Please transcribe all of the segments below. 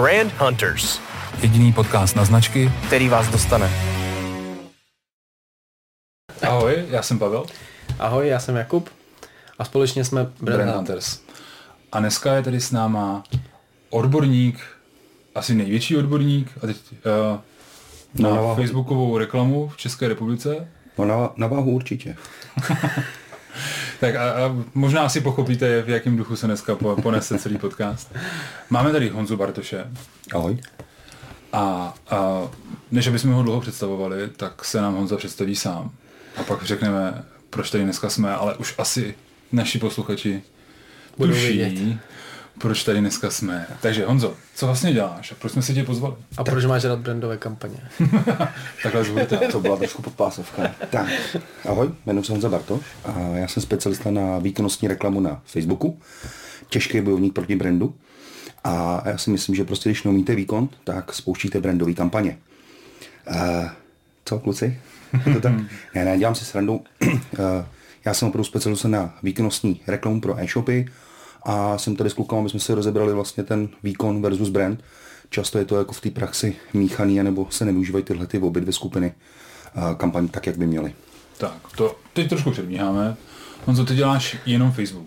Brand Hunters. Jediný podcast na značky, který vás dostane. Ahoj, já jsem Pavel. Ahoj, já jsem Jakub a společně jsme Brand, Brand Hunters. A dneska je tady s náma odborník, asi největší odborník, a teď uh, na, na facebookovou reklamu v České republice. No na, na váhu určitě. tak a, a možná asi pochopíte, v jakém duchu se dneska ponese celý podcast. Máme tady Honzu Bartoše. Ahoj. A, a než abychom ho dlouho představovali, tak se nám Honza představí sám. A pak řekneme, proč tady dneska jsme, ale už asi naši posluchači Budou tuší, vidět. Proč tady dneska jsme. Takže Honzo, co vlastně děláš a proč jsme si tě pozvali? A tak. proč máš rád brandové kampaně? Takhle zvolíte. to byla trošku podpásovka. tak, ahoj, jmenuji se Honza Bartoš a já jsem specialista na výkonnostní reklamu na Facebooku. Těžký bojovník proti brandu. A já si myslím, že prostě když neumíte výkon, tak spouštíte brandové kampaně. Uh, co, kluci? to tak? ne, ne, dělám si srandu. Uh, já jsem opravdu specialista na výkonnostní reklamu pro e-shopy a jsem tady s klukama, aby jsme si rozebrali vlastně ten výkon versus brand. Často je to jako v té praxi míchaný, nebo se nevyužívají tyhle ty obě dvě skupiny uh, kampaň tak, jak by měly. Tak, to teď trošku předbíháme. Honzo, ty děláš jenom Facebook.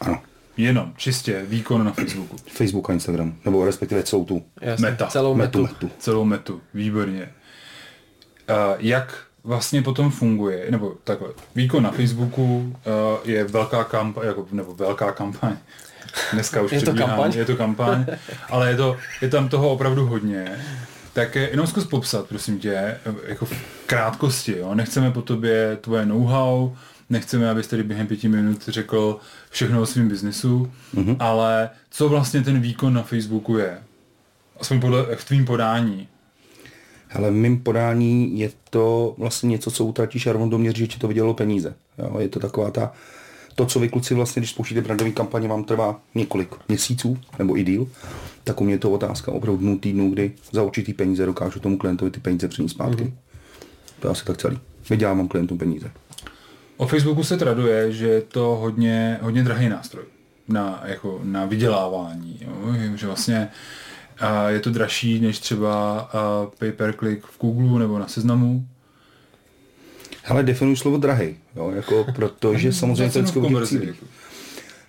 Ano. Jenom, čistě, výkon na Facebooku. Facebook a Instagram, nebo respektive celou tu. Jasně, meta. Celou metu. metu. metu. Celou metu, výborně. Uh, jak vlastně potom funguje, nebo takhle, výkon na Facebooku uh, je velká kampaň, jako, nebo velká kampaň, dneska už je to kampaň, je to kampaň, ale je, to, je tam toho opravdu hodně. Tak jenom zkus popsat, prosím tě, jako v krátkosti, jo? nechceme po tobě tvoje know-how, nechceme, abys tady během pěti minut řekl všechno o svém biznesu, mm-hmm. ale co vlastně ten výkon na Facebooku je? Aspoň podle, v tvým podání. Ale v mým podání je to vlastně něco, co utratíš a rovnou doměří, že ti to vydělalo peníze. Jo, je to taková ta, to, co vy kluci vlastně, když spouštíte brandové kampaně, vám trvá několik měsíců nebo i díl, tak u mě je to otázka opravdu dnů, týdnů, kdy za určitý peníze dokážu tomu klientovi ty peníze přinést zpátky. Mm-hmm. To je asi tak celý. Vydělávám klientům peníze. O Facebooku se traduje, že je to hodně, hodně drahý nástroj na, jako, na vydělávání. Jo? Že vlastně a je to dražší než třeba pay per click v Google nebo na seznamu. Hele, definuji slovo drahý, jo, jako protože samozřejmě to vždycky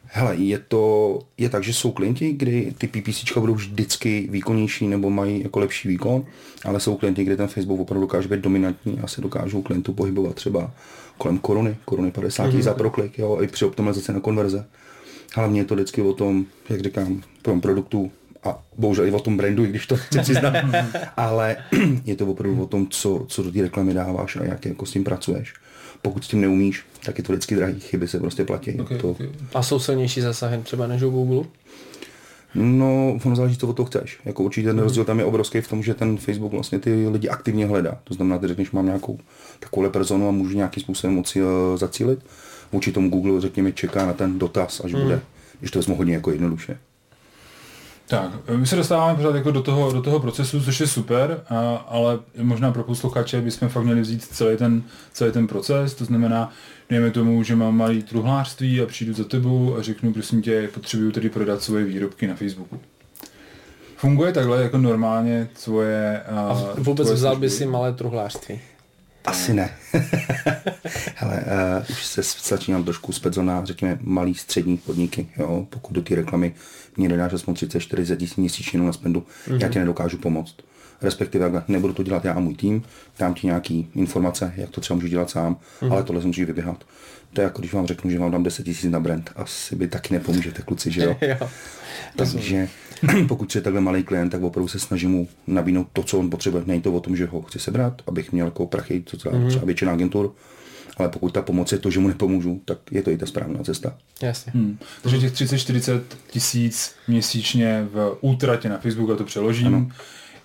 Hele, je to je tak, že jsou klienti, kdy ty PPC budou vždycky výkonnější nebo mají jako lepší výkon, ale jsou klienti, kde ten Facebook opravdu dokáže být dominantní a se dokážou klientů pohybovat třeba kolem koruny, koruny 50 mm-hmm. za proklik, jo, i při optimalizaci na konverze. Hlavně je to vždycky o tom, jak říkám, tom produktu a bohužel i o tom brandu, i když to chci přiznat, ale je to opravdu o tom, co, co do té reklamy dáváš a jak jako s tím pracuješ. Pokud s tím neumíš, tak je to vždycky drahý, chyby se prostě platí. Okay, to... okay. A jsou silnější zásahy třeba než u Google? No, ono záleží, co o to chceš. Jako určitě ten rozdíl tam je obrovský v tom, že ten Facebook vlastně ty lidi aktivně hledá. To znamená, ty řekneš, mám nějakou takovou personu a můžu nějakým způsobem moci uh, zacílit. Vůči tomu Google, řekněme, čeká na ten dotaz, až mm. bude, když to vezmu hodně jako jednoduše. Tak, my se dostáváme pořád jako do toho, do toho procesu, což je super, a, ale možná pro posluchače bychom fakt měli vzít celý ten, celý ten proces, to znamená, dejme tomu, že mám malý truhlářství a přijdu za tebou a řeknu, prosím tě, potřebuju tedy prodat svoje výrobky na Facebooku. Funguje takhle jako normálně svoje... A, vůbec vzal by si malé truhlářství? Asi ne. Hele, uh, už se začínám trošku zpět na, řekněme, malý střední podniky. Jo? Pokud do té reklamy mě nedáš aspoň 30-40 tisíc měsíčně na spendu, mm-hmm. já ti nedokážu pomoct. Respektive nebudu to dělat já a můj tým, dám ti nějaký informace, jak to třeba můžu dělat sám, mm-hmm. ale tohle se můžu vyběhat. To je jako když vám řeknu, že vám dám 10 tisíc na brand, asi by taky nepomůžete kluci, že jo? jo. Takže pokud je takhle malý klient, tak opravdu se snažím mu nabídnout to, co on potřebuje. Není to o tom, že ho chci sebrat, abych měl jako prachy, co třeba, mm-hmm. třeba většina agentur, ale pokud ta pomoc je to, že mu nepomůžu, tak je to i ta správná cesta. Jasně. Hmm. Takže těch 30-40 tisíc měsíčně v útratě na Facebooku, a to přeložím, ano.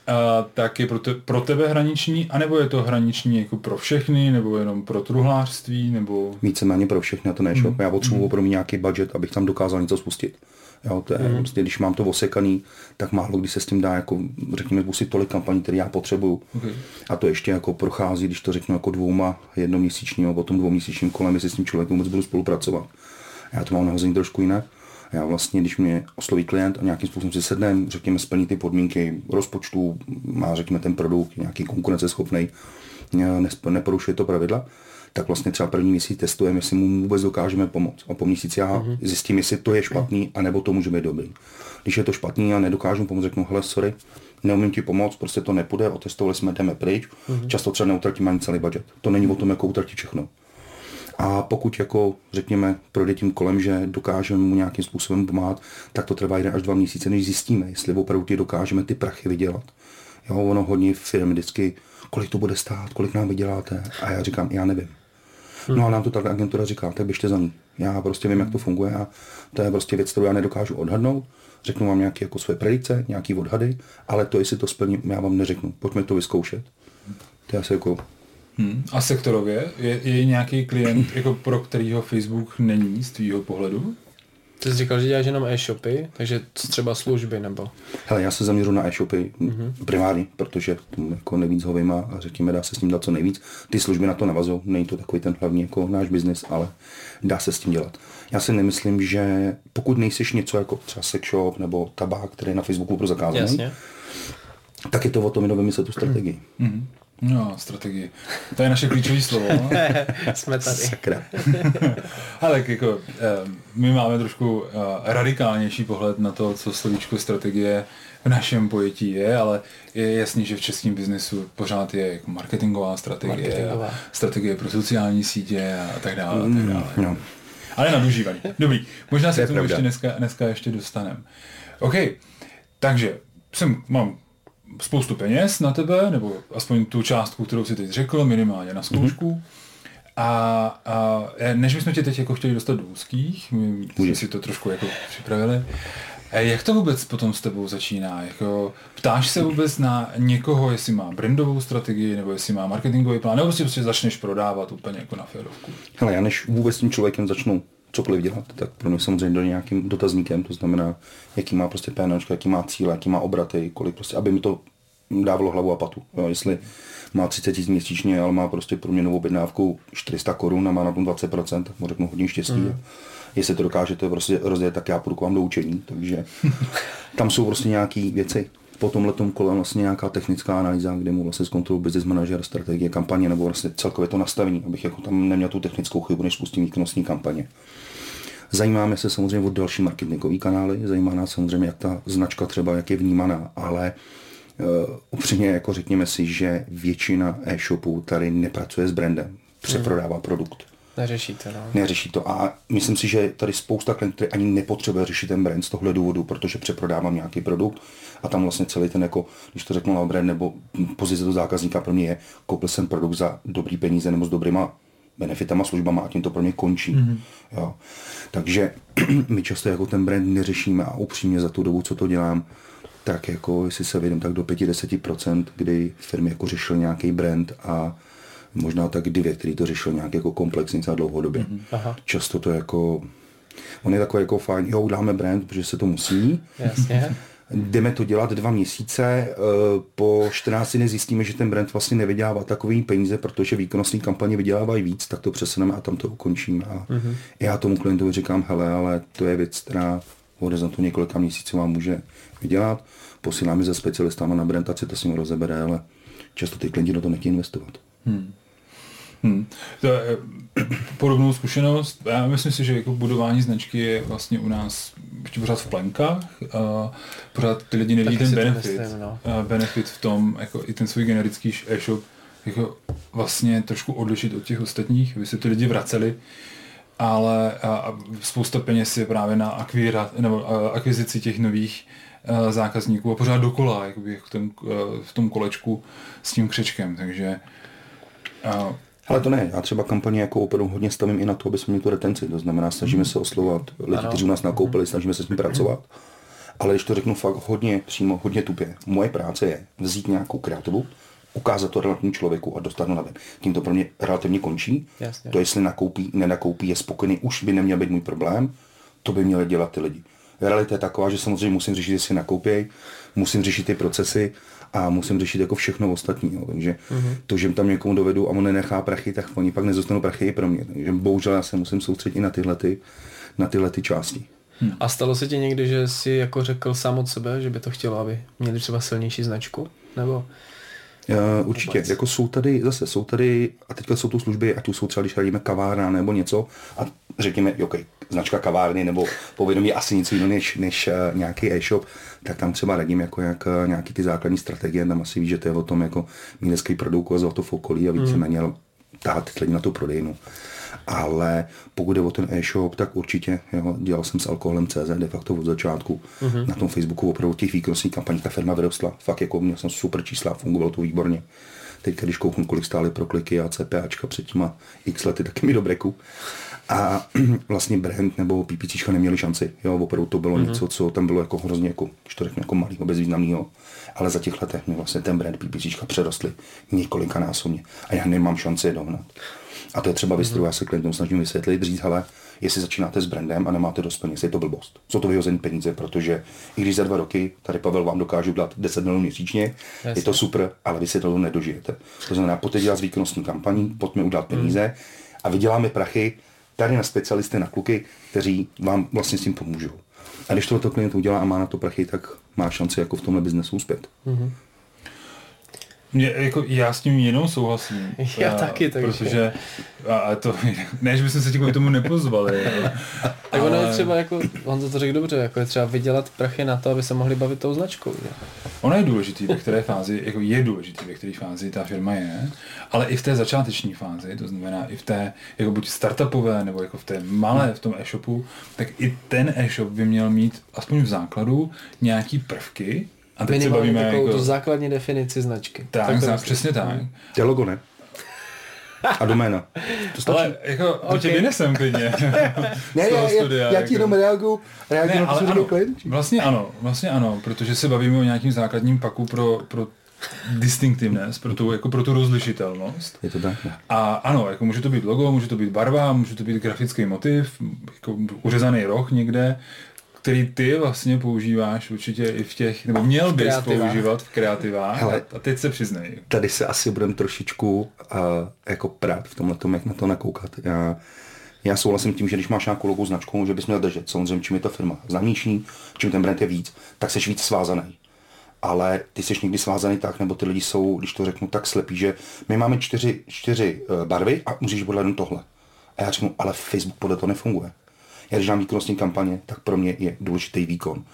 A, tak je pro, te, pro tebe hraniční, anebo je to hraniční jako pro všechny, nebo jenom pro truhlářství, nebo... Víceméně pro všechny, a to nešlo. Hmm. Já potřebuji hmm. opravdu nějaký budget, abych tam dokázal něco spustit. Jo, to je, mm. prostě, když mám to osekaný, tak málo kdy se s tím dá, jako, řekněme, pustit tolik kampaní, které já potřebuju. Okay. A to ještě jako prochází, když to řeknu jako dvouma jednoměsíčním a potom dvouměsíčním kolem, jestli s tím člověkem vůbec budu spolupracovat. Já to mám nahození trošku jinak. Já vlastně, když mě osloví klient a nějakým způsobem si sedneme, řekněme, splní ty podmínky rozpočtu, má, řekněme, ten produkt nějaký konkurenceschopný, neporušuje to pravidla, tak vlastně třeba první měsíc testujeme, jestli mu vůbec dokážeme pomoct. A po měsíci já mm-hmm. zjistím, jestli to je špatný, anebo to může být dobrý. Když je to špatný a nedokážu pomoct, řeknu, hele, sorry, neumím ti pomoct, prostě to nepůjde, otestovali jsme, jdeme pryč. Mm-hmm. Často třeba neutratíme ani celý budget. To není o tom, jako utratit všechno. A pokud jako, řekněme, projde tím kolem, že dokážeme mu nějakým způsobem pomáhat, tak to trvá jeden až dva měsíce, než zjistíme, jestli opravdu ti dokážeme ty prachy vydělat. Jo, ono hodně firm vždycky, kolik to bude stát, kolik nám vyděláte. A já říkám, já nevím. No a nám to tak agentura říká, tak běžte za ní. Já prostě vím, jak to funguje a to je prostě věc, kterou já nedokážu odhadnout. Řeknu vám nějaké jako své predikce, nějaký odhady, ale to, jestli to splním, já vám neřeknu. Pojďme to vyzkoušet. To je asi jako Hmm. A sektorově je, je nějaký klient, jako pro kterýho Facebook není z tvýho pohledu? Ty jsi říkal, že děláš jenom e-shopy, takže třeba služby nebo? Hele, já se zaměřu na e-shopy mm-hmm. primárně, protože jako nejvíc ho vyjma a řekněme, dá se s tím dělat co nejvíc. Ty služby na to navazují, není to takový ten hlavní jako náš biznis, ale dá se s tím dělat. Já si nemyslím, že pokud nejsiš něco jako třeba sex shop nebo tabák, který je na Facebooku pro zakázaný, tak je to o tom jenom vymyslet tu strategii. Mm-hmm. No, strategii. To je naše klíčové slovo. No? Jsme tady. Sakra. Ale jako, eh, my máme trošku eh, radikálnější pohled na to, co slovíčko strategie v našem pojetí je, ale je jasný, že v českém biznesu pořád je jako marketingová strategie, marketingová. A strategie pro sociální sítě a tak dále. A tak mm, dále. Mm, no. Ale nadužívaný. Dobrý, možná se k tomu ještě dneska, dneska ještě dostaneme. OK, takže jsem, mám spoustu peněz na tebe, nebo aspoň tu částku, kterou si teď řekl, minimálně na zkoušku. Mm-hmm. A, a než bychom tě teď jako chtěli dostat do úzkých, my jsme si to trošku jako připravili, jak to vůbec potom s tebou začíná? Jako, ptáš se vůbec na někoho, jestli má brandovou strategii, nebo jestli má marketingový plán, nebo si prostě začneš prodávat úplně jako na férovku? Hele, já než vůbec s tím člověkem začnu cokoliv dělat, tak pro mě samozřejmě do nějakým dotazníkem, to znamená, jaký má prostě PNL, jaký má cíle, jaký má obraty, kolik prostě, aby mi to dávalo hlavu a patu. Jo, jestli má 30 tisíc měsíčně, ale má prostě průměrnou objednávku 400 korun a má na tom 20%, tak mu řeknu hodně štěstí. Mm. Jestli to dokážete prostě rozdělit, tak já půjdu k vám do učení. Takže tam jsou prostě nějaké věci. Po tomhle kole vlastně nějaká technická analýza, kde mu vlastně zkontroluji business manager, strategie kampaně nebo vlastně celkově to nastavení, abych jako tam neměl tu technickou chybu, než spustím výkonnostní kampaně. Zajímáme se samozřejmě o další marketingové kanály, zajímá nás samozřejmě, jak ta značka třeba, jak je vnímaná, ale uh, upřímně jako řekněme si, že většina e-shopů tady nepracuje s brandem, přeprodává hmm. produkt. Neřeší to, no. Neřeší to. A myslím si, že tady spousta klientů, který ani nepotřebuje řešit ten brand z tohle důvodu, protože přeprodávám nějaký produkt a tam vlastně celý ten, jako, když to řeknu na brand nebo pozice do zákazníka pro mě je, koupil jsem produkt za dobrý peníze nebo s dobrýma benefitama, službama a tím to pro mě končí. Mm-hmm. Jo. Takže my často jako ten brand neřešíme a upřímně za tu dobu, co to dělám, tak jako, jestli se vidím, tak do 5-10%, kdy firmy jako řešil nějaký brand a možná tak dvě, který to řešil nějak jako komplexně a dlouhodobě. Mm-hmm. Často to jako, on je takový jako fajn, jo, uděláme brand, protože se to musí. Jasně. jdeme to dělat dva měsíce, eh, po 14 dny zjistíme, že ten brand vlastně nevydělává takový peníze, protože výkonnostní kampaně vydělávají víc, tak to přesuneme a tam to ukončíme. A mm-hmm. já tomu klientovi říkám, hele, ale to je věc, která v horizontu několika měsíců vám může vydělat. Posíláme za specialistama na brand, ať to s ním rozebere, ale často ty klienti do toho nechtějí investovat. Hmm. Hmm. To je eh, podobnou zkušenost. Já myslím si, že jako budování značky je vlastně u nás ještě pořád v plenkách. A pořád ty lidi nevidí ten benefit. Myslím, no. benefit v tom, jako i ten svůj generický e-shop, jako vlastně trošku odlišit od těch ostatních, aby se ty lidi vraceli ale a, a spousta peněz je právě na akvíra, nebo a, akvizici těch nových a, zákazníků a pořád dokola, jakoby v tom, a, v tom kolečku s tím křečkem, takže a, ale to ne, já třeba kampaně jako opravdu hodně stavím i na to, aby jsme měli tu retenci. To znamená, snažíme se oslovat lidi, kteří u nás nakoupili, snažíme se s nimi pracovat. Ale když to řeknu fakt hodně přímo, hodně tupě, moje práce je vzít nějakou kreativu, ukázat to relativnímu člověku a dostat ho na web. Tím to pro mě relativně končí. Jasně. To, jestli nakoupí, nenakoupí, je spokojený, už by neměl být můj problém, to by měli dělat ty lidi. Realita je taková, že samozřejmě musím řešit, jestli nakoupí, musím řešit ty procesy a musím řešit jako všechno ostatní. Jo. Takže mm-hmm. to, že tam někomu dovedu a on nenechá prachy, tak oni pak nezostanou prachy i pro mě. Takže bohužel já se musím soustředit i na tyhle, ty, na tyhle ty části. Hmm. A stalo se ti někdy, že jsi jako řekl sám od sebe, že by to chtělo, aby měli třeba silnější značku? Nebo Uh, určitě, Vůbec. jako jsou tady, zase jsou tady, a teďka jsou tu služby, ať už jsou třeba, když radíme kavárna nebo něco, a řekněme, OK, značka kavárny nebo povědomí asi nic jiného než, než uh, nějaký e-shop, tak tam třeba radím jako jak, uh, nějaký ty základní strategie, tam asi víš, že to je o tom jako mít hezký produkt a to v okolí a víceméně mm. tát lidi na tu prodejnu ale pokud je o ten e-shop, tak určitě jo, dělal jsem s alkoholem CZ de facto od začátku. Uh-huh. Na tom Facebooku opravdu těch výkonnostních kampaní ta firma vyrostla. Fakt jako měl jsem super čísla, fungovalo to výborně. Teď, když kouknu, kolik stály pro kliky a CPAčka před těma x lety, taky mi do breku. A vlastně brand nebo PPC neměli šanci. Jo, opravdu to bylo uh-huh. něco, co tam bylo jako hrozně, jako, když to řeknu, jako malýho, bezvýznamného. Ale za těch letech mě vlastně ten brand PPC přerostly několika násobně. A já nemám šanci je dohnat. A to je třeba věc, kterou já se klientům snažím vysvětlit, říct, ale jestli začínáte s brandem a nemáte dost peněz, je to blbost. Jsou to vyhozené peníze, protože i když za dva roky tady Pavel vám dokážu dát 10 milionů měsíčně, Jasně. je to super, ale vy si to nedožijete. To znamená, pojďte dělat s výkonnostní kampaní, pojďme udělat peníze hmm. a vyděláme prachy tady na specialisty, na kluky, kteří vám vlastně s tím pomůžou. A když tohle klient udělá a má na to prachy, tak má šanci jako v tomhle biznesu uspět. Mm-hmm. Mě, jako, já s tím jenom souhlasím. Já a, taky, takže. Protože, a, a to, ne, že bychom se kvůli tomu nepozvali. Tak ono je třeba, jako, on to, to řekl dobře, jako je třeba vydělat prachy na to, aby se mohli bavit tou značkou. Že? Ono je důležitý, ve které fázi, jako je důležitý, ve které fázi ta firma je, ale i v té začáteční fázi, to znamená i v té, jako buď startupové, nebo jako v té malé, v tom e-shopu, tak i ten e-shop by měl mít aspoň v základu nějaký prvky, a teď se bavíme jako... tu základní definici značky. Tak, tak, tak přesně tak. To je logo, ne? A doména. To stačí. Ale jako, okay. tě vynesem klidně. ne, já, studia, já, já ti jenom reaguju, reaguju ne, na to, ano, Vlastně ano, vlastně ano, protože se bavíme o nějakým základním paku pro, pro distinctiveness, pro tu, jako pro tu rozlišitelnost. Je to tak? Ne? A ano, jako může to být logo, může to být barva, může to být grafický motiv, jako uřezaný roh někde, který ty vlastně používáš určitě i v těch, nebo měl bys používat v kreativách Hele, a teď se přiznej. Tady se asi budeme trošičku uh, jako prát v tomhle tom, jak na to nakoukat. Já, já souhlasím tím, že když máš nějakou logo značku, že bys měl držet. Samozřejmě, čím je ta firma známější, čím ten brand je víc, tak jsi víc svázaný. Ale ty jsi někdy svázaný tak, nebo ty lidi jsou, když to řeknu, tak slepí, že my máme čtyři, čtyři uh, barvy a musíš podle tohle. A já řeknu, ale Facebook podle toho nefunguje. Já když dám výkonnostní kampaně, tak pro mě je důležitý výkon.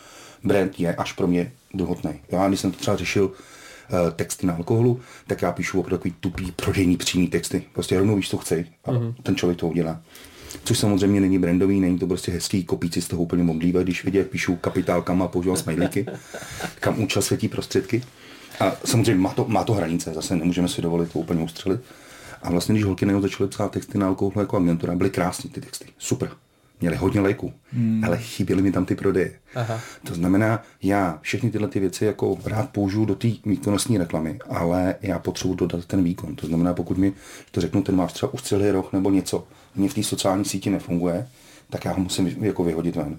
Brand je až pro mě druhotný. Já když jsem to třeba řešil uh, texty na alkoholu, tak já píšu opravdu takový tupý prodejní přímý texty. Prostě rovnou víš, co chci a mm-hmm. ten člověk to udělá. Což samozřejmě není brandový, není to prostě hezký, kopíci z toho úplně modlívají, když vidí, píšu kapitálkama a používám smajlíky, kam účel světí prostředky. A samozřejmě má to, má to hranice, zase nemůžeme si dovolit to úplně ustřelit. A vlastně, když holky začaly psát texty na alkohol jako agentura, byly krásné ty texty, super měli hodně léku, hmm. ale chyběly mi tam ty prodeje. Aha. To znamená, já všechny tyhle ty věci jako rád použiju do té výkonnostní reklamy, ale já potřebuji dodat ten výkon. To znamená, pokud mi to řeknu, ten máš třeba ustřelý roh nebo něco, mě v té sociální síti nefunguje, tak já ho musím jako vyhodit ven.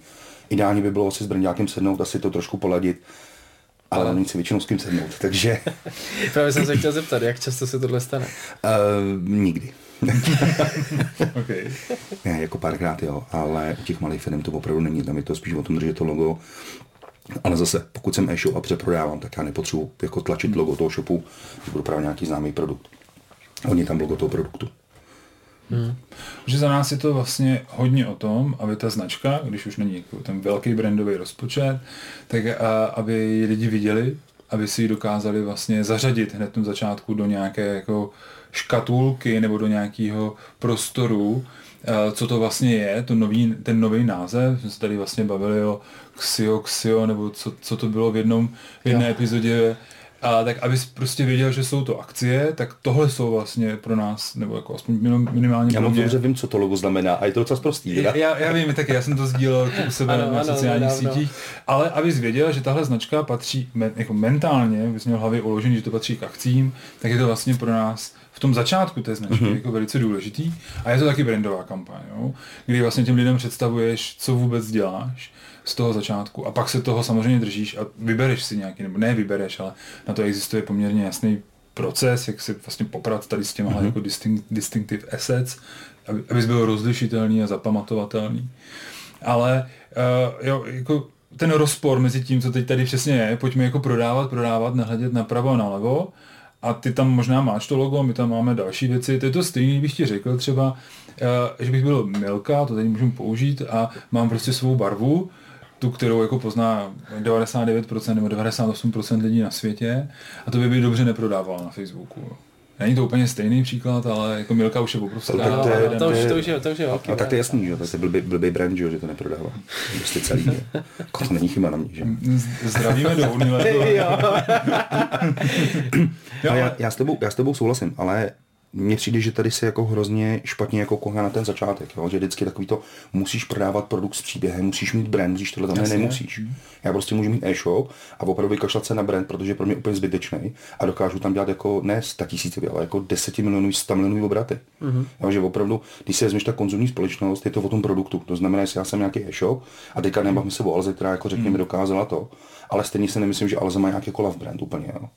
Ideálně by bylo asi s brňákem sednout, asi to trošku poladit, ale není si většinou s kým sednout, takže... Právě jsem se chtěl zeptat, jak často se tohle stane? Uh, nikdy. okay. Ne, jako párkrát jo, ale u těch malých firm to opravdu není, tam je to spíš o tom držet to logo. Ale zase, pokud jsem e-shop a přeprodávám, tak já nepotřebuji jako tlačit logo toho shopu, že budu právě nějaký známý produkt. Hodně tam logo toho produktu. Hmm. Že za nás je to vlastně hodně o tom, aby ta značka, když už není jako ten velký brandový rozpočet, tak a, aby lidi viděli, aby si ji dokázali vlastně zařadit hned na začátku do nějaké jako škatulky nebo do nějakého prostoru, eh, co to vlastně je, to nový, ten nový název, jsme se tady vlastně bavili o Xio, Xio, nebo co, co to bylo v, jednom, v jedné jo. epizodě, a tak abys prostě věděl, že jsou to akcie, tak tohle jsou vlastně pro nás, nebo jako aspoň minimálně Já moc dobře vím, co to logo znamená a je to docela prostý. Já, já, já vím, tak já jsem to sdílel u sebe ano, na ano, sociálních ano, sítích, ale abys věděl, že tahle značka patří jako mentálně, bys měl hlavě uložený, že to patří k akcím, tak je to vlastně pro nás v tom začátku té značky mm-hmm. jako velice důležitý a je to taky brandová kampaň, jo? kdy vlastně těm lidem představuješ, co vůbec děláš z toho začátku a pak se toho samozřejmě držíš a vybereš si nějaký, nebo ne vybereš, ale na to existuje poměrně jasný proces, jak si vlastně poprat tady s těma mm-hmm. jako distinct, distinctive assets, aby, abys byl rozlišitelný a zapamatovatelný. Ale uh, jo, jako ten rozpor mezi tím, co teď tady přesně je, pojďme jako prodávat, prodávat, nehledět napravo a nalevo, a ty tam možná máš to logo, my tam máme další věci, to je to stejný, bych ti řekl třeba, uh, že bych byl Milka, to teď můžu použít a mám prostě svou barvu, tu, kterou jako pozná 99% nebo 98% lidí na světě a to by by dobře neprodával na Facebooku. Není to úplně stejný příklad, ale jako Milka už je obrovská. To, to, je, to, už, to, už je, to už je velký. A tak to je jasný, že to je blbý, blbý brand, že, že to neprodává. Prostě celý. Jako to není chyba na mě, že? Zdravíme do Unilever. já, já, s tebou, já s tebou souhlasím, ale mně přijde, že tady se jako hrozně špatně jako koná na ten začátek, jo? že vždycky takový to musíš prodávat produkt s příběhem, musíš mít brand, musíš tohle tam nemusíš. Já prostě můžu mít e-shop a opravdu vykašlat se na brand, protože pro mě úplně zbytečný a dokážu tam dělat jako ne 100 tisíc, ale jako 10 milionů, 100 milionů obraty. Mm-hmm. Jo, že opravdu, když si vezmeš ta konzumní společnost, je to o tom produktu. To znamená, že já jsem nějaký e-shop a teďka nebavíme se o Alze, která jako řekněme mm. dokázala to, ale stejně si nemyslím, že Alze má nějaký kolav brand úplně. Jo.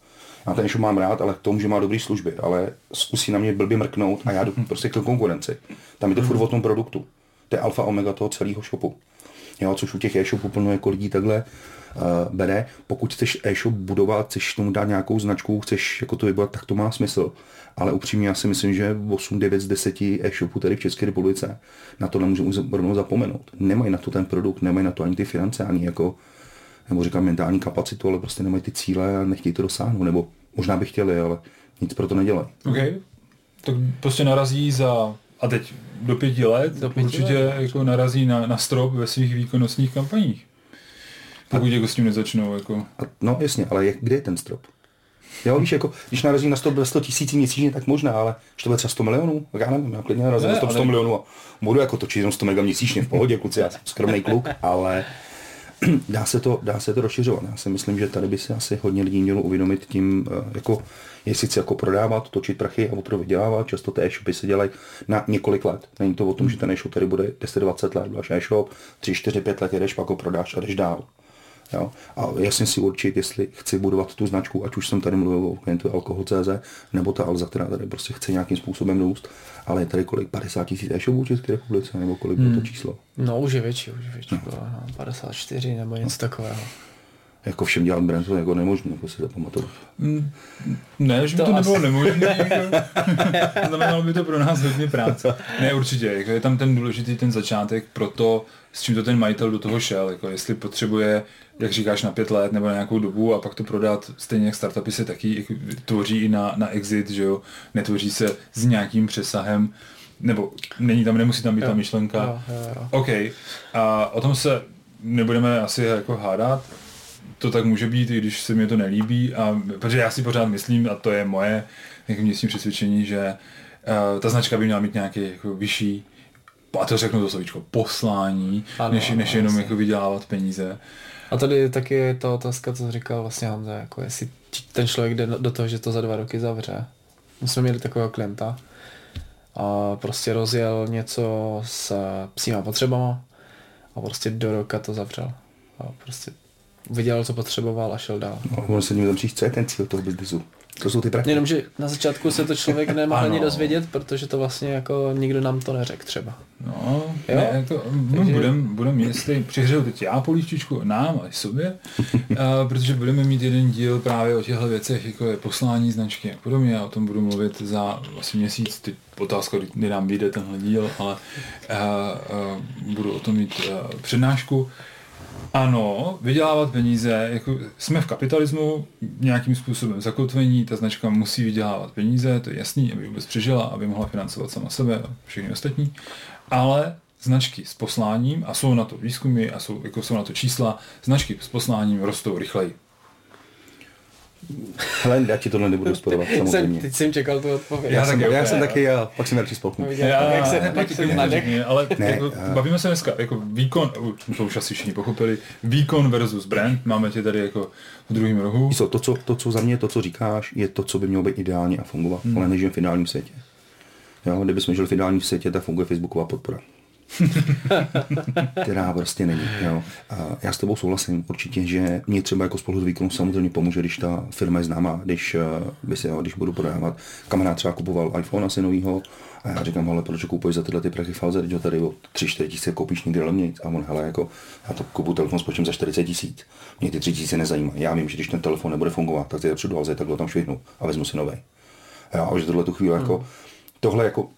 Já ten mám rád, ale k tomu, že má dobré služby, ale zkusí na mě blbě mrknout a já jdu prostě k konkurenci. Tam je to furt o tom produktu. To je alfa omega toho celého shopu. Jo, což u těch e-shopů plno jako lidí takhle uh, bere. Pokud chceš e-shop budovat, chceš tomu dát nějakou značku, chceš jako to vybudovat, tak to má smysl. Ale upřímně já si myslím, že 8, 9 z 10 e-shopů tady v České republice na to nemůžeme rovnou zapomenout. Nemají na to ten produkt, nemají na to ani ty finance, ani jako nebo říkám mentální kapacitu, ale prostě nemají ty cíle a nechtějí to dosáhnout, nebo možná by chtěli, ale nic pro to nedělají. OK, tak prostě narazí za, a teď do pěti let, do pěti určitě let. jako narazí na, na strop ve svých výkonnostních kampaních. Pokud a, jako s tím nezačnou. Jako. A, no jasně, ale je, kde je ten strop? Jo, víš, jako, když narazí na 100, 100 tisíc měsíčně, tak možná, ale když to bude třeba 100 milionů, tak já nevím, já klidně narazím na 100, 100 ale... milionů a budu jako točit jenom 100 mega měsíčně v pohodě, kluci, já jsem skromný kluk, ale dá se, to, dá se to rozšiřovat. Já si myslím, že tady by se asi hodně lidí mělo uvědomit tím, eh, jako, jestli chci jako prodávat, točit prachy a opravdu vydělávat. Často ty e-shopy se dělají na několik let. Není to o tom, že ten e-shop tady bude 10-20 let, máš e-shop, 3, 4, 5 let jedeš, pak ho prodáš a jdeš dál. Jo? A jasně si určit, jestli chci budovat tu značku, ať už jsem tady mluvil o klientu Alkohol.cz, nebo ta Alza, která tady prostě chce nějakým způsobem růst, ale je tady kolik, 50 tisíc e-shopů v České republice, nebo kolik hmm. to číslo? No už je větší, už je větší, no. no 54 nebo něco no. takového jako všem dělat brand, to jako nemožné, jako si zapamatovat. Mm, ne, že by to, to nebylo nemožné, jako, znamenalo by to pro nás hodně práce. Ne, určitě, jako je tam ten důležitý ten začátek pro to, s čím to ten majitel do toho šel, jako jestli potřebuje, jak říkáš, na pět let nebo na nějakou dobu a pak to prodat, stejně jak startupy se taky tvoří i na, na exit, že jo, netvoří se s nějakým přesahem, nebo není tam, nemusí tam být jo, ta myšlenka. Jo, jo, jo. OK, a o tom se nebudeme asi jako hádat, to tak může být, i když se mi to nelíbí, a, protože já si pořád myslím, a to je moje jako vnitřní přesvědčení, že uh, ta značka by měla mít nějaký jako vyšší, a to řeknu to slovíčko, poslání, ano, než, než jenom jako vydělávat peníze. A tady taky je ta otázka, co říkal vlastně Honza, jako jestli ten člověk jde do toho, že to za dva roky zavře. My jsme měli takového klienta a prostě rozjel něco s psíma potřebama a prostě do roka to zavřel. A prostě vydělal, co potřeboval a šel dál. No, on se tím co je ten cíl toho biznesu. To jsou ty prachy. Jenomže na začátku se to člověk nemá ani dozvědět, protože to vlastně jako nikdo nám to neřekl třeba. No, jo? Ne, to, no, Takže... budem, budem jestli přihřeju teď já políštičku nám a sobě, a, protože budeme mít jeden díl právě o těchto věcech, jako je poslání značky a podobně. Já o tom budu mluvit za asi měsíc, teď otázka, kdy nám vyjde tenhle díl, ale a, a, budu o tom mít a, přednášku. Ano, vydělávat peníze, jako jsme v kapitalismu nějakým způsobem zakotvení, ta značka musí vydělávat peníze, to je jasný, aby vůbec přežila, aby mohla financovat sama sebe a všechny ostatní, ale značky s posláním, a jsou na to výzkumy, a jsou, jako jsou na to čísla, značky s posláním rostou rychleji. Hele, já ti tohle nebudu sporovat, samozřejmě. Teď jsem čekal tu odpověď. Já, já, jsem, já jsem taky, já, pak jsem radši spolknu. Já, jak se ne, ale ne, jako, já. bavíme se dneska, jako výkon, to už asi všichni pochopili, výkon versus brand, máme tě tady jako v druhém rohu. Co, to, co, to, co za mě, to, co říkáš, je to, co by mělo být ideálně a fungovat, hmm. ale nežijeme v finálním světě. Jo, kdybychom žili v ideálním světě, tak funguje Facebooková podpora. která prostě není. Jo. A já s tebou souhlasím určitě, že mě třeba jako spolu výkonu samozřejmě pomůže, když ta firma je známá, když, by si, jo, když budu prodávat. Kamarád třeba kupoval iPhone asi novýho, a já říkám, ale proč kupuješ za tyhle ty prachy falze, když ho tady o 3-4 tisíce koupíš někde levněji. A on, hele, jako, já to kupu telefon spočím za 40 tisíc. Mě ty 3 tisíce nezajímají. Já vím, že když ten telefon nebude fungovat, tak ty přijdu a takhle tam švihnu a vezmu si nový. A že tohle tu chvíli jako, hmm. tohle jako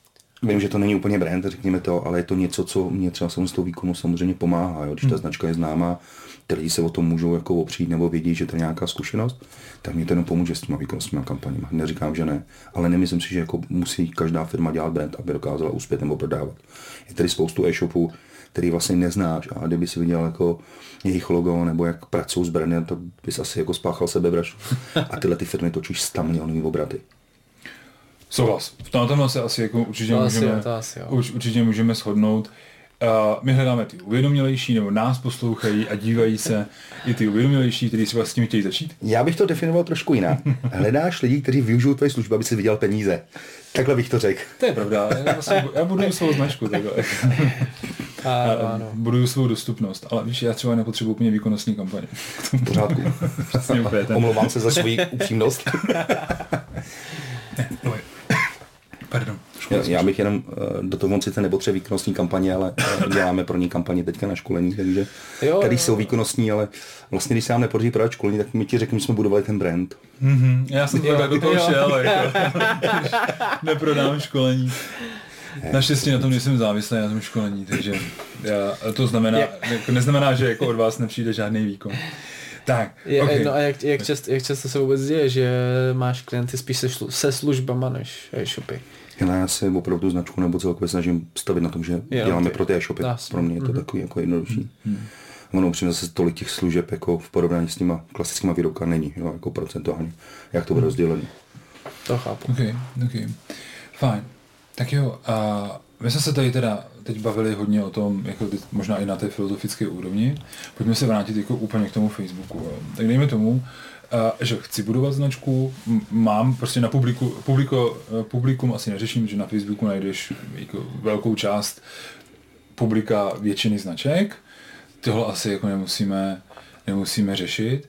Vím, že to není úplně brand, řekněme to, ale je to něco, co mě třeba s tou výkonu samozřejmě pomáhá. Jo? Když ta hmm. značka je známá, ty lidi se o tom můžou jako opřít nebo vědí, že to je nějaká zkušenost, tak mě to jenom pomůže s těma výkonnostníma kampaněma. Neříkám, že ne, ale nemyslím si, že jako musí každá firma dělat brand, aby dokázala uspět nebo prodávat. Je tady spoustu e-shopů, který vlastně neznáš a kdyby si viděl jako jejich logo nebo jak pracují s brandem, to bys asi jako spáchal sebevraždu. A tyhle ty firmy točí 100 milionový obraty. Souhlas. V tomhle se asi jako určitě, to můžeme, asi, to asi, jo. Už, určitě můžeme shodnout. Uh, my hledáme ty uvědomělejší, nebo nás poslouchají a dívají se i ty uvědomělejší, kteří si vlastně chtějí začít? Já bych to definoval trošku jinak. Hledáš lidi, kteří využijou tvoje služby, aby si vydělal peníze. Takhle bych to řekl. To je pravda. Já, vlastně, já budu svou značku takhle. A, ano. Buduju svou dostupnost, ale víš, já třeba nepotřebuji úplně výkonnostní kampaně. V pořádku. Omlouvám se za svoji upřímnost. Já, já bych jenom eh, do toho sice nepotřebuje výkonnostní kampaně, ale eh, děláme pro ní kampaně teďka na školení, takže jo, tady jsou výkonnostní, ale vlastně když se nám nepodaří prodat školení, tak my ti řekneme, že jsme budovali ten brand. Mm-hmm. Já jsem to tak do toho šel, jako, neprodám školení. Naštěstí na tom nejsem závislý na tom školení, takže já, to znamená, jako neznamená, že jako od vás nepřijde žádný výkon. Tak, je, okay. No a jak, jak, často, jak často se vůbec děje, že máš klienty spíš se, šlu, se službama než e-shopy? Já se opravdu značku nebo celkově snažím stavit na tom, že jo, děláme okay. pro ty e-shopy. Pro mě je to mm-hmm. takový jako jednodušší. Mm-hmm. Ono upřímně zase tolik těch služeb jako v porovnání s těma klasickými výrobky není, jo, jako procentuálně, jak to bude mm. rozdělené. To chápu. Okay, okay. Fajn. Tak jo, a my jsme se tady teda teď bavili hodně o tom, jako ty, možná i na té filozofické úrovni. Pojďme se vrátit jako úplně k tomu Facebooku. Jo. Tak dejme tomu, že chci budovat značku, mám prostě na publiku, publiko, publikum asi neřeším, že na Facebooku najdeš jako velkou část publika většiny značek, tohle asi jako nemusíme, nemusíme řešit.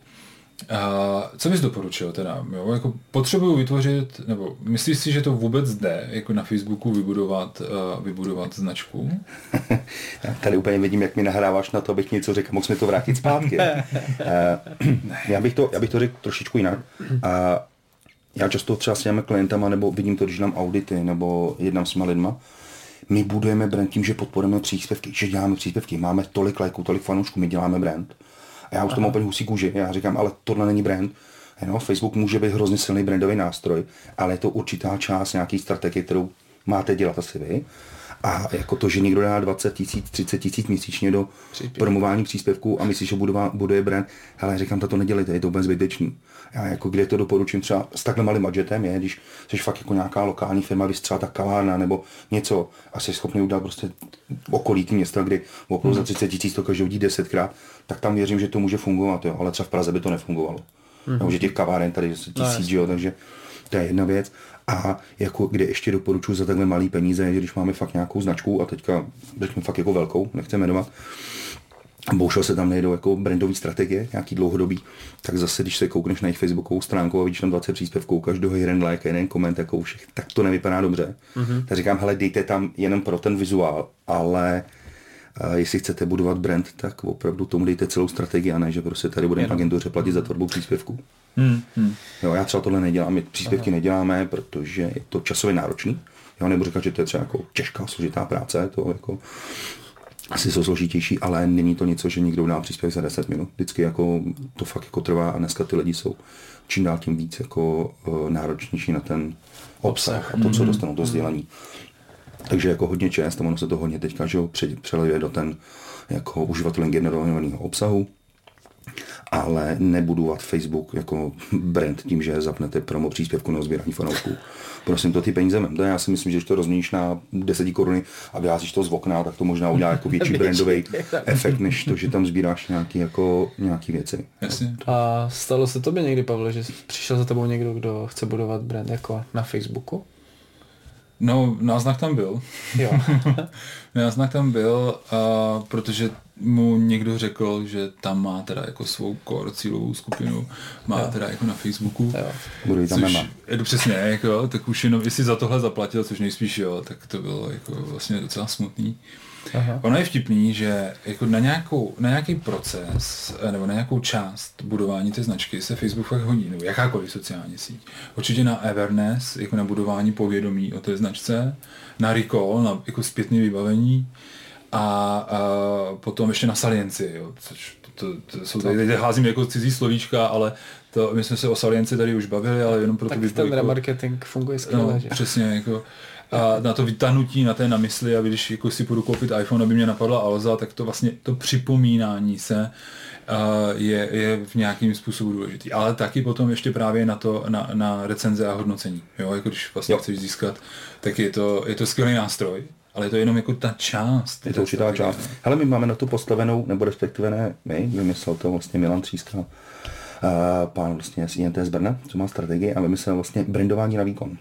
A co bys doporučil teda? Jo? Jako potřebuju vytvořit, nebo myslíš si, že to vůbec jde, jako na Facebooku vybudovat, uh, vybudovat značku? Tady úplně vidím, jak mi nahráváš na to, abych něco řekl, mohl mi to vrátit zpátky. uh, já, bych to, já bych to řekl trošičku jinak. Uh, já často třeba s těmi klientama, nebo vidím to, když dělám audity, nebo jednám s těma lidma, my budujeme brand tím, že podporujeme příspěvky, že děláme příspěvky, máme tolik lajků, tolik fanoušků, my děláme brand. A já už to mám úplně husí kůži. Já říkám, ale tohle není brand. No, Facebook může být hrozně silný brandový nástroj, ale je to určitá část nějaký strategie, kterou máte dělat asi vy. A jako to, že někdo dá 20 tisíc, 30 tisíc měsíčně do Příspěv. promování příspěvků a myslí, že buduje, buduje brand, ale říkám, to nedělejte, je to úplně zbytečný. Já jako kde to doporučím třeba s takhle malým budgetem je, když jsi fakt jako nějaká lokální firma, když třeba ta kavárna nebo něco a jsi schopný udělat prostě okolí města, kdy okolo hmm. za 30 tisíc to každý hodí desetkrát, tak tam věřím, že to může fungovat, jo. ale třeba v Praze by to nefungovalo. Hmm. No, že těch kaváren tady je no, tisíc, no, jo, takže to je jedna věc. A jako kde ještě doporučuji za takhle malý peníze, že když máme fakt nějakou značku a teďka řekněme fakt jako velkou, nechceme jmenovat, bohužel se tam nejdou jako brandové strategie, nějaký dlouhodobý, tak zase, když se koukneš na jejich facebookovou stránku a vidíš tam 20 příspěvků, každého jeden like, jeden koment, jako všech, tak to nevypadá dobře. Mm-hmm. Tak říkám, hele, dejte tam jenom pro ten vizuál, ale a jestli chcete budovat brand, tak opravdu tomu dejte celou strategii a ne, že prostě tady budeme agentuře platit za tvorbu příspěvků. Hmm, hmm. Jo, já třeba tohle nedělám, my příspěvky Aha. neděláme, protože je to časově náročný. Já nebudu říkat, že to je třeba jako těžká, složitá práce, to jako asi jsou složitější, ale není to něco, že někdo dá příspěvek za 10 minut. Vždycky jako to fakt jako trvá a dneska ty lidi jsou čím dál tím víc jako uh, náročnější na ten obsah a to, co hmm. dostanou, to sdělení. Takže jako hodně čest, ono se to hodně teďka že přelejuje do ten jako uživatelem generovaného obsahu, ale nebudovat Facebook jako brand tím, že zapnete promo příspěvku na sbírání fanoušků. Prosím, to ty peníze mám. Já si myslím, že když to rozměníš na 10 koruny a vyházíš to z okna, tak to možná udělá jako větší brandový efekt, než to, že tam sbíráš nějaký, jako, nějaký věci. Jasně. A stalo se tobě někdy, Pavle, že přišel za tebou někdo, kdo chce budovat brand jako na Facebooku? No, náznak tam byl. Jo. náznak tam byl, uh, protože mu někdo řekl, že tam má teda jako svou core cílovou skupinu, má jo. teda jako na Facebooku. Jo. Budu tam což, je to přesně, jako, tak už jenom, jestli za tohle zaplatil, což nejspíš jo, tak to bylo jako vlastně docela smutný. Aha. Ono je vtipný, že jako na, nějakou, na nějaký proces eh, nebo na nějakou část budování té značky se Facebook fakt hodí, nebo jakákoliv sociální síť. Určitě na awareness, jako na budování povědomí o té značce, na recall, na jako zpětné vybavení a, a potom ještě na salienci, jo, což to, to, jsou tady, tady házím jako cizí slovíčka, ale to, my jsme se o salienci tady už bavili, ale jenom pro tak ten jako, remarketing funguje skvěle, no, že? Přesně, jako, a na to vytáhnutí na té namysli a když jako si půjdu koupit iPhone, aby mě napadla Alza, tak to vlastně to připomínání se je, je v nějakým způsobu důležitý. Ale taky potom ještě právě na to, na, na recenze a hodnocení. Jo, jako když vlastně jo. chceš získat, tak je to, je to skvělý nástroj, ale je to jenom jako ta část. Je to určitá část. Hele, my máme na to postavenou, nebo respektive ne, my, vymyslel to vlastně Milan Tříska, uh, pán vlastně z INT z Brna, co má strategii a vymyslel vlastně brandování na výkon.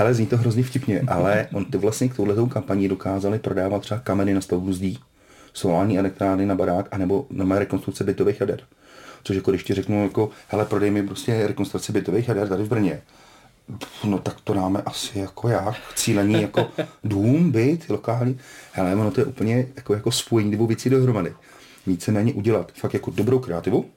Hele, zní to hrozně vtipně, ale on ty vlastně k touhletou kampaní dokázali prodávat třeba kameny na stavbu zdí, solární elektrárny na barák, anebo na rekonstrukce bytových jader. Což jako když ti řeknu, jako, hele, prodej mi prostě rekonstrukce bytových jader tady v Brně. No tak to dáme asi jako jak, cílení jako dům, byt, lokální. Hele, ono to je úplně jako, jako spojení dvou věcí dohromady. Víceméně udělat fakt jako dobrou kreativu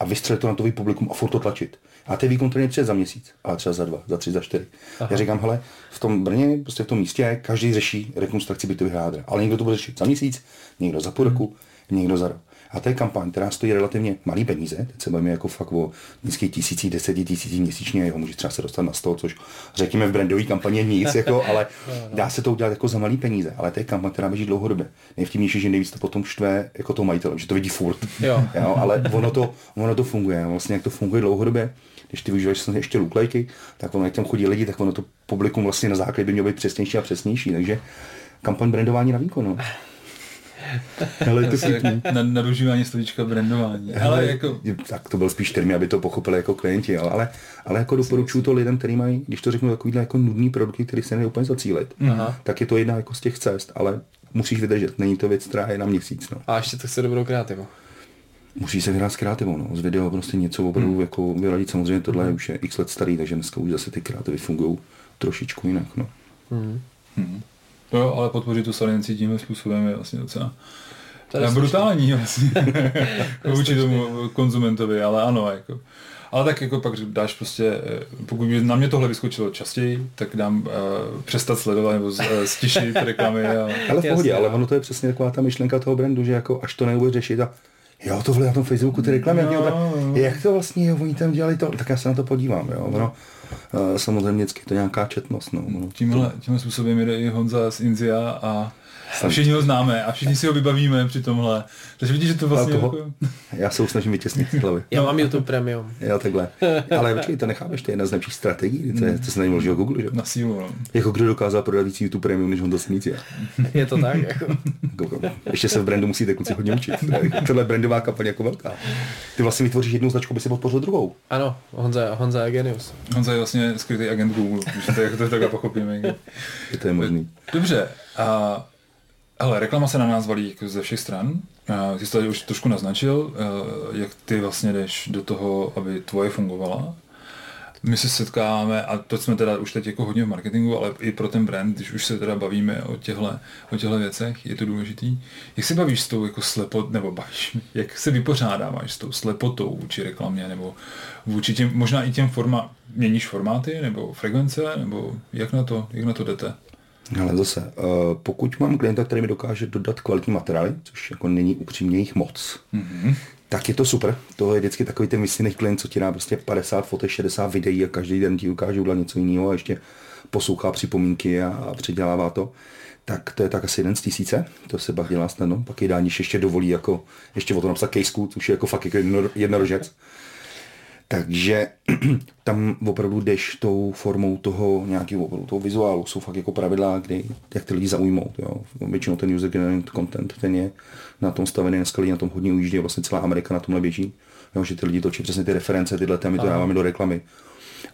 a vystřelit to na to publikum a furt to tlačit. A ty výkon to nepřijde za měsíc, ale třeba za dva, za tři, za čtyři. Aha. Já říkám, hele, v tom Brně, prostě v tom místě, každý řeší rekonstrukci bytových jádra. Ale někdo to bude řešit za měsíc, někdo za půl roku, hmm. někdo za rok. A to je kampaň, která stojí relativně malý peníze, teď se bavíme jako fakt o nízkých tisících, deseti tisící měsíčně, jo, může třeba se dostat na 100, což řekněme v brandové kampaně nic, jako, ale no, no. dá se to udělat jako za malý peníze, ale to je kampaň, která běží dlouhodobě. Nejvtipnější, že nejvíc to potom štve jako to majitel, že to vidí furt, jo. Jo, ale ono to, ono to funguje, vlastně jak to funguje dlouhodobě, když ty využíváš ještě looklajky, tak ono, jak tam chodí lidi, tak ono to publikum vlastně na základě by mělo být přesnější a přesnější, takže kampaň brandování na výkon. Ale je to Na, nadužívání slovíčka brandování. Ale jako... Tak to byl spíš termín, aby to pochopili jako klienti, ale, ale jako doporučuju to lidem, kteří mají, když to řeknu, takovýhle jako nudný produkty, který se nedá úplně zacílit, Aha. tak je to jedna jako z těch cest, ale musíš vydržet, není to věc, která je na měsíc. No. A ještě to chce dobrou kreativu musí se vyhrát s kreativou, no. Z videa prostě něco opravdu hmm. jako vyladit. Samozřejmě tohle hmm. už je x let starý, takže dneska už zase ty kreativy fungují trošičku jinak, no. Hmm. Hmm. No jo, ale podpořit tu salienci tímhle způsobem je vlastně docela to je brutální vlastně vůči tomu konzumentovi, ale ano, jako. Ale tak jako pak dáš prostě, eh, pokud by na mě tohle vyskočilo častěji, tak dám uh, přestat sledovat nebo uh, stišit reklamy. A... Ale v pohodě, ale ono to je přesně taková ta myšlenka toho brandu, že jako až to nebudeš řešit a jo, tohle na tom Facebooku ty reklamy, no, jak, tak, jak to vlastně, jo, oni tam dělali to, tak já se na to podívám, jo, ono, uh, samozřejmě vždycky to nějaká četnost, no. no tímhle, tímhle způsobem jde i Honza z Inzia a a všichni ho známe a všichni si ho vybavíme při tomhle. Takže vidíš, že to vlastně... Jako... Já se snažím vytěsnit z hlavy. Já mám YouTube Premium. Jo, takhle. Ale počkej, to nechápeš, to je jedna z nejlepších strategií, to, je, to se o Google, že? Na sílu, no. Jako kdo dokázal prodat víc YouTube Premium, než on to smící. Je to tak, jako. Ještě se v brandu musíte kluci hodně učit. Tohle je brandová kampaň jako velká. Ty vlastně vytvoříš jednu značku, by si podpořil druhou. Ano, Honza, Honza je genius. Honza je vlastně skrytý agent Google, když to, jako to takhle pochopíme. Je to je možný. Dobře, a ale reklama se na nás valí jako ze všech stran. Ty jsi tady už trošku naznačil, eh, jak ty vlastně jdeš do toho, aby tvoje fungovala. My se setkáváme, a to jsme teda už teď jako hodně v marketingu, ale i pro ten brand, když už se teda bavíme o těchto, o těchto věcech, je to důležitý. Jak se bavíš s tou jako slepot, nebo bavíš, jak se vypořádáváš s tou slepotou vůči reklamě, nebo vůči těm, možná i těm forma, měníš formáty, nebo frekvence, nebo jak na to, jak na to jdete? Ale zase, eh, pokud mám klienta, který mi dokáže dodat kvalitní materiály, což jako není upřímně jich moc, mm-hmm. tak je to super. To je vždycky takový ten vysněný klient, co ti dá prostě 50 fotek, 60 videí a každý den ti ukáže udělat něco jiného a ještě poslouchá připomínky a, a předělává to. Tak to je tak asi jeden z tisíce, to se pak dělá snadno. Pak je dáníš ještě dovolí jako, ještě o to napsat kejsku, což je jako fakt jako jednorožec. Takže tam opravdu jdeš tou formou toho nějakého opravdu toho vizuálu. Jsou fakt jako pravidla, kdy, jak ty lidi zaujmou. Jo. Většinou ten user generated content, ten je na tom stavený, dneska lidi na tom hodně ujíždí, vlastně celá Amerika na tomhle běží. Jo, že ty lidi točí přesně ty reference, tyhle my to dáváme do reklamy.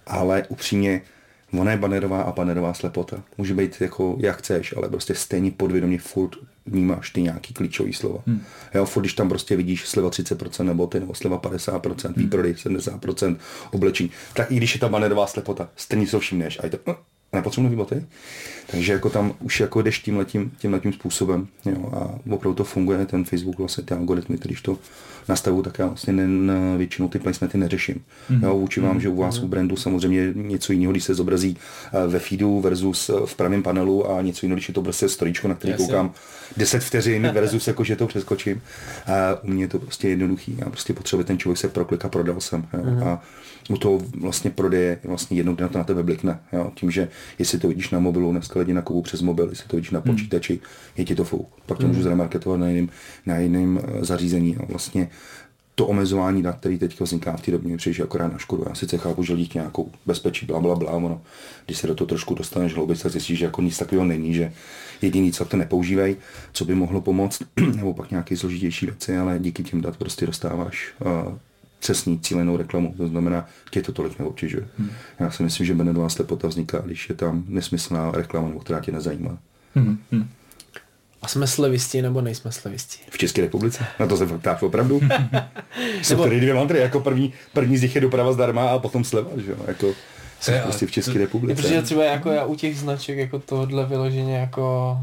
Ale upřímně, Ona je banerová a banerová slepota. Může být jako jak chceš, ale prostě stejně podvědomě furt vnímáš ty nějaký klíčový slova. Hmm. Jo, furt, když tam prostě vidíš sleva 30% nebo ty nebo sleva 50%, hmm. výprodej 70%, oblečení, tak i když je ta banerová slepota, stejně se všimneš a je to, nepotřebuji boty. Takže jako tam už jako jdeš tím letím, tím letím způsobem. Jo, a opravdu to funguje, ten Facebook, vlastně ty algoritmy, když to nastavu, tak já vlastně ne, většinou ty placementy neřeším. Mm-hmm. Jo, vůči vám, mm-hmm. že u vás mm-hmm. u brandu samozřejmě něco jiného, když se zobrazí eh, ve feedu versus eh, v pravém panelu a něco jiného, když je to prostě storičko, na který Jasně. koukám 10 vteřin versus jako, že to přeskočím. A u mě je to prostě jednoduchý. Já prostě potřebuji ten člověk se proklika, prodal jsem. Jo, mm-hmm. A u toho vlastně prodeje vlastně jednou na to na tebe blikne. Jo? Tím, že jestli to vidíš na mobilu, dneska lidi nakupují přes mobil, jestli to vidíš na hmm. počítači, je ti to fouk. Pak to hmm. můžu zremarketovat na jiném, na jiném eh, zařízení. A vlastně to omezování dat, který teď vzniká v té době, přijde akorát na škodu. Já sice chápu, že díky nějakou bezpečí, bla, bla, bla, ono, když se do toho trošku dostaneš hlouběji, tak zjistíš, že jako nic takového není, že jediný, co to nepoužívají, co by mohlo pomoct, nebo pak nějaké složitější věci, ale díky těm dat prostě dostáváš uh, přesný cílenou reklamu. To znamená, tě to tolik neobtěžuje. Hmm. Já si myslím, že benedová slepota vzniká, když je tam nesmyslná reklama, nebo která tě nezajímá. Hmm. Hmm. A jsme slevistí nebo nejsme slevistí? V České republice? Na to se ptáš opravdu? Jsou nebo... tady dvě mantry, jako první, první z nich je doprava zdarma a potom sleva, že jo? Jako, jsou prostě v České republice. Protože třeba jako já u těch značek jako tohle vyloženě jako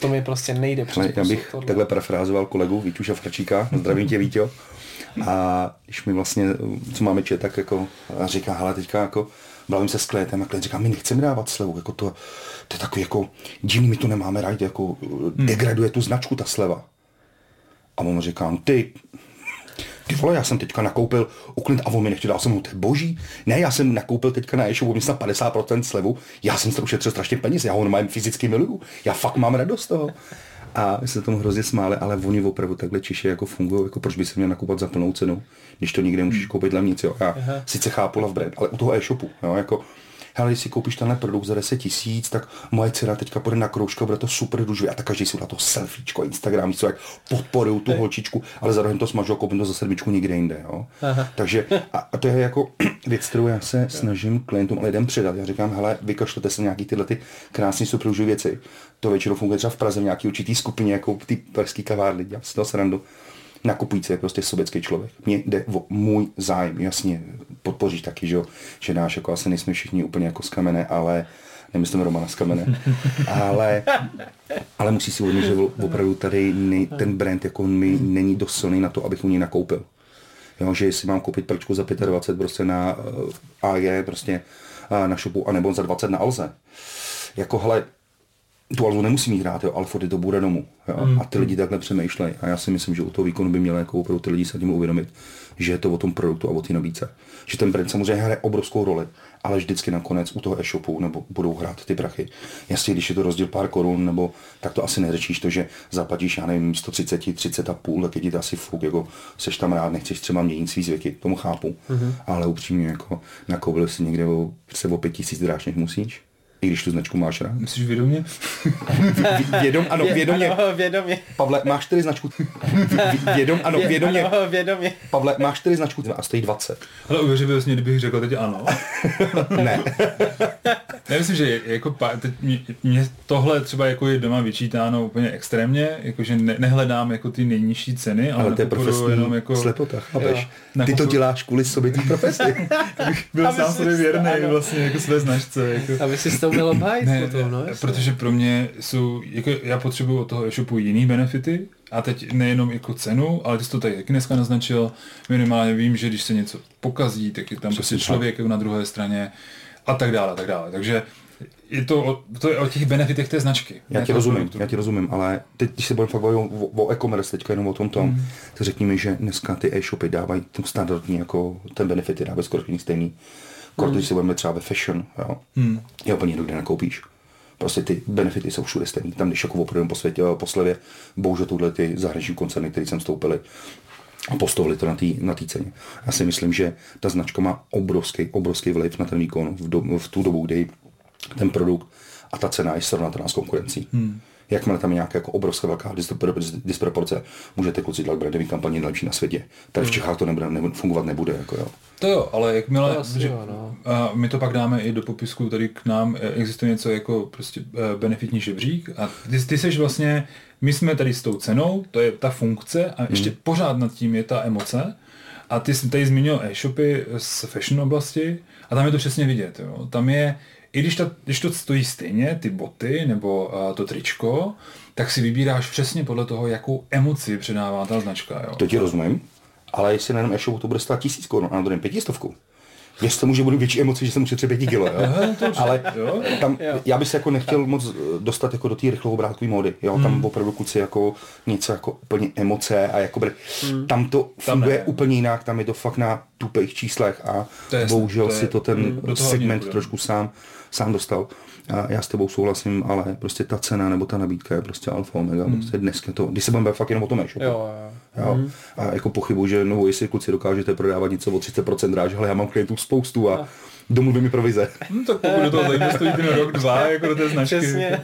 to mi prostě nejde přes Já bych tohle. takhle parafrázoval kolegu Vítuša Fračíka, zdravím tě Vítě. A když mi vlastně, co máme čet, tak jako říká, hele, teďka jako bavím se s klientem a klient říká, my nechceme dávat slevu, jako to, to je takový jako divný, my to nemáme rádi, jako hmm. degraduje tu značku ta sleva. A on říká, no ty, ty vole, já jsem teďka nakoupil uklid a on mi nechtěl, dal jsem mu, to je boží. Ne, já jsem nakoupil teďka na e-shopu, na 50% slevu, já jsem se ušetřil strašně peněz, já ho mám fyzicky miluju, já fakt mám radost z toho. A my se tomu hrozně smáli, ale oni opravdu takhle Češi jako fungují, jako proč by se měl nakupovat za plnou cenu, když to nikde můžeš koupit levnici. Jo. Já Aha. sice chápu love brand, ale u toho e-shopu, jo, jako hele, když si koupíš tenhle produkt za 10 tisíc, tak moje dcera teďka půjde na kroužka, bude to super dužový. A tak každý si na to selfiečko, Instagram, co jak podporují tu holčičku, ale zároveň to smažu a koupím to za sedmičku nikde jinde. Jo? Takže a, a, to je jako věc, kterou já se snažím klientům a lidem předat. Já říkám, hele, vykašlete se nějaký tyhle ty krásné super věci. To většinou funguje třeba v Praze v nějaký určitý skupině, jako ty pražský kavárny, dělám si to srandu nakupující je prostě sovětský člověk. Mně jde o můj zájem, jasně, podpoříš taky, že, že náš, jako asi nejsme všichni úplně jako z kamene, ale nemyslím Romana z kamene, ale, ale musí si uvědomit, že opravdu tady nej, ten brand jako mi není dost silný na to, abych u něj nakoupil. Jo, že jestli mám koupit prčku za 25 prostě na uh, AG, prostě uh, na shopu, anebo za 20 na Alze. Jako, hele, tu alzu nemusí mít hrát, jo, ale furt to bude domů. Jo? Mm. A ty lidi takhle přemýšlejí. A já si myslím, že u toho výkonu by měly jako opravdu ty lidi se tím uvědomit, že je to o tom produktu a o té nabídce. Že ten brand samozřejmě hraje obrovskou roli, ale vždycky nakonec u toho e-shopu nebo budou hrát ty prachy. Jasně, když je to rozdíl pár korun, nebo tak to asi neřečíš to, že zaplatíš, já nevím, 130, 30 a půl, tak je ti to asi fuk, jako seš tam rád, nechceš třeba měnit svý zvyky, tomu chápu. Mm-hmm. Ale upřímně, jako nakoupil si někde o, se o 5 tisíc dráž, než musíš i když tu značku máš rád. Myslíš vědomě? Vědom, ano, vědomě. Ano, vědomě. Pavle, máš čtyři značku. Vědom, ano, vědomě. Ano, vědomě. Pavle, máš čtyři značku a stojí 20. Ale uvěřil bys mě, kdybych řekl teď ano. ne. Já myslím, že jako teď mě, mě, tohle třeba jako je doma vyčítáno úplně extrémně, jakože ne, nehledám jako ty nejnižší ceny, ale, ale to je profesní jenom jako... slepota, chápeš? Ty to děláš kvůli sobě, ty profesi. byl sám sobě věrný vlastně jako své značce. Jako. Aby si s tou měl obhájit ne, potom, no? Jasně. Protože pro mě jsou, jako já potřebuji od toho e-shopu jiný benefity, a teď nejenom jako cenu, ale ty jsi to tady taky dneska naznačil, minimálně vím, že když se něco pokazí, tak je tam prostě člověk na druhé straně a tak dále, a tak dále. Takže je to, o, to je o těch benefitech té značky. Já ti rozumím, produktu. já ti rozumím, ale teď, když se budeme fakt o, o, o e-commerce teďka jenom o tom tom, mm. tak řekněme, že dneska ty e-shopy dávají ten standardní jako ten benefity, dávají skoro stejný. Kort, mm. když se budeme třeba ve fashion, jo, mm. je úplně někde nakoupíš. Prostě ty benefity jsou všude stejný. Tam, když jako opravdu po světě, po slevě, bohužel tuhle ty zahraniční koncerny, které sem vstoupily, a postavili to na té na ceně. Já si myslím, že ta značka má obrovský, obrovský vliv na ten výkon v, do, v tu dobu, kdy ten produkt a ta cena je srovnatelná s konkurencí. Hmm. Jakmile tam je nějaká jako obrovská velká disproporce, můžete kluci dělat brandový kampaně nejlepší na světě. Tady v hmm. Čechách to nebude, nebude, fungovat nebude. Jako jo. To jo, ale jakmile, To asi že, jo, no. a my to pak dáme i do popisku, tady k nám eh, existuje něco jako prostě eh, benefitní žebřík a ty, ty seš vlastně, my jsme tady s tou cenou, to je ta funkce a ještě Hmm. pořád nad tím je ta emoce a ty jsi tady zmínil e-shopy z fashion oblasti a tam je to přesně vidět, jo. Tam je, i když, ta, když to stojí stejně, ty boty nebo uh, to tričko, tak si vybíráš přesně podle toho, jakou emoci předává ta značka, jo. To ti rozumím, ale jestli na jenom e-shopu to bude stát tisíc korun a na druhém pětistovku, Věř tomu, že budu větší emoci, že jsem ušetřil pěti kilo, jo? ale jo. tam, já bych se jako nechtěl moc eh, dostat jako do té rychloobrátkový módy, jo? Tam Hmm. opravdu kluci jako něco jako úplně emoce a jako tam to funguje ne. úplně jinak, tam je to fakt na tupých číslech a To je bohužel to je- si to ten do segment trošku sám, sám dostal. A já s tebou souhlasím, ale prostě ta cena nebo ta nabídka je prostě alfa omega. Hmm. Prostě dneska to, když se budeme fakt jenom o tom e-shopu. Jo, jo. Jo. A jako pochybuji, že no, jestli kluci dokážete prodávat něco o 30% dráž, ale já mám klientů spoustu a domluví mi provize. No, tak pokud do toho zainvestují ten rok, dva, jako do té značky. Přesně.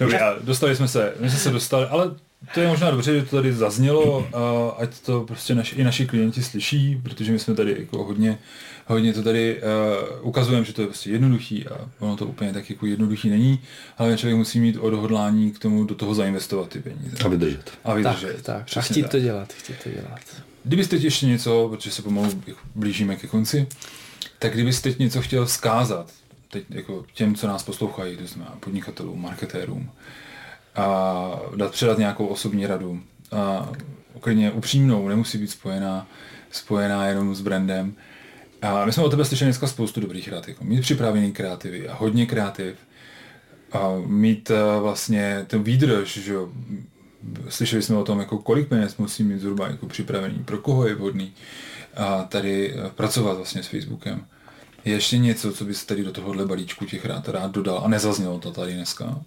Dobře, a dostali jsme se, my jsme se dostali, ale to je možná dobře, že to tady zaznělo, a ať to prostě naši, i naši klienti slyší, protože my jsme tady jako hodně, hodně to tady uh, ukazujeme, že to je prostě jednoduchý a ono to úplně tak jako jednoduchý není, ale člověk musí mít odhodlání k tomu do toho zainvestovat ty peníze. A vydržet. A vydržet. Tak, tak. A chtít tak. to dělat, chtít to dělat. Kdybyste teď ještě něco, protože se pomalu jako blížíme ke konci, tak kdybyste teď něco chtěl vzkázat teď jako těm, co nás poslouchají, to znamená podnikatelům, marketérům, a dát předat nějakou osobní radu, a klidně upřímnou, nemusí být spojená, spojená jenom s brandem. A my jsme o tebe slyšeli dneska spoustu dobrých rad, jako mít připravený kreativy a hodně kreativ, a mít a vlastně ten výdrž, že jo, slyšeli jsme o tom, jako kolik peněz musí mít zhruba jako připravený, pro koho je vhodný a tady eh, pracovat vlastně s Facebookem. Je ještě něco, co bys tady do tohohle balíčku těch rád, rád dodal a nezaznělo to tady dneska?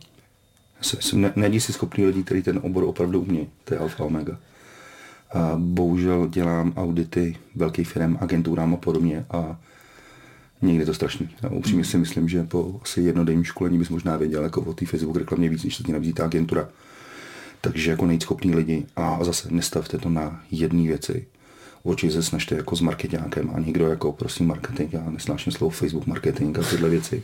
Já si myslím, ne, nejdi si schopný lidí, který ten obor opravdu umí. To je alfa omega. A bohužel dělám audity velkých firm, agenturám a podobně a někdy to strašný. Já upřímně si myslím, že po asi jednodenním školení bys možná věděl jako o té Facebook reklamě víc, než to ti nabízí ta agentura. Takže jako nejít schopný lidi a zase nestavte to na jedné věci. Určitě se snažte jako s marketákem a někdo jako prosím marketing, já nesnáším slovo Facebook marketing a tyhle věci.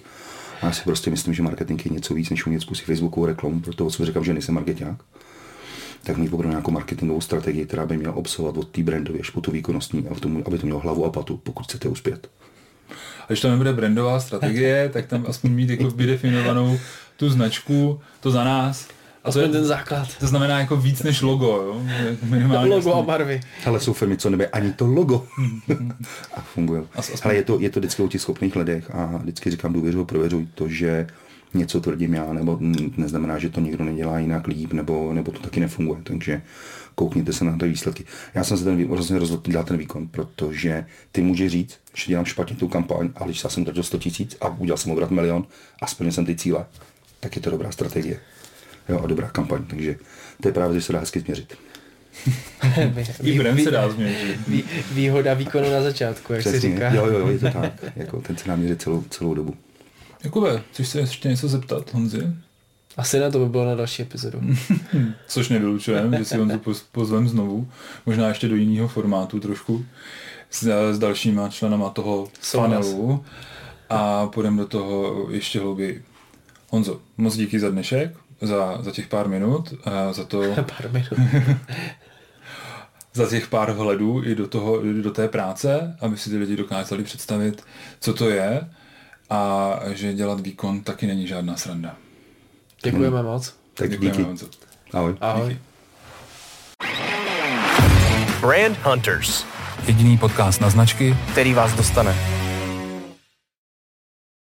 A já si prostě myslím, že marketing je něco víc, než umět zkusit Facebookovou reklamu, proto co říkám, že nejsem marketák. Tak mít opravdu nějakou marketingovou strategii, která by měla obsahovat od té brandové až po tu výkonnostní, a v tom, aby to mělo hlavu a patu, pokud chcete uspět. A když to nebude brandová strategie, tak tam aspoň mít jako vydefinovanou tu značku, to za nás. A to, Aspoň je, ten základ. to znamená jako víc než logo, jo? Jako Minimálně Logo a barvy. Ale jsou firmy, co nebe ani to logo. a funguje. Ale je to, je to vždycky o těch schopných lidech a vždycky říkám, důvěřuji, prověřuj to, že něco tvrdím já, nebo neznamená, že to někdo nedělá jinak líp, nebo, nebo to taky nefunguje. Takže koukněte se na ty výsledky. Já jsem se ten rozhodně rozhodl dělat ten výkon, protože ty může říct, že dělám špatně tu kampaň, ale když já jsem utratil 100 tisíc a udělal jsem obrat milion a splnil jsem ty cíle, tak je to dobrá strategie. Jo, a dobrá kampaň, takže to je právě, že se dá hezky změřit. I brand se dá změnit. Vý, výhoda výkonu na začátku, jak se Přesně, říká. jo, jo, jo, je to tak. Jako, ten se nám měří celou, celou dobu. Jakube, chceš se ještě něco zeptat, Honzi? Asi na to by bylo na další epizodu. Což nevylučujeme, že si Honzu poz- pozvem znovu, možná ještě do jiného formátu trošku, s, s dalšíma členama toho Souhlas. panelu a půjdeme do toho ještě hlouběji. Honzo, moc díky za dnešek, za, za těch pár minut, a za to, Pár minut. za těch pár vhledů i do, toho, i do té práce, aby si ty lidi dokázali představit, co to je a že dělat výkon taky není žádná sranda. Děkujeme moc. Tak Děkujeme, díky. Honzo. Ahoj. Ahoj. Díky. Brand Hunters. Jediný podcast na značky, který vás dostane.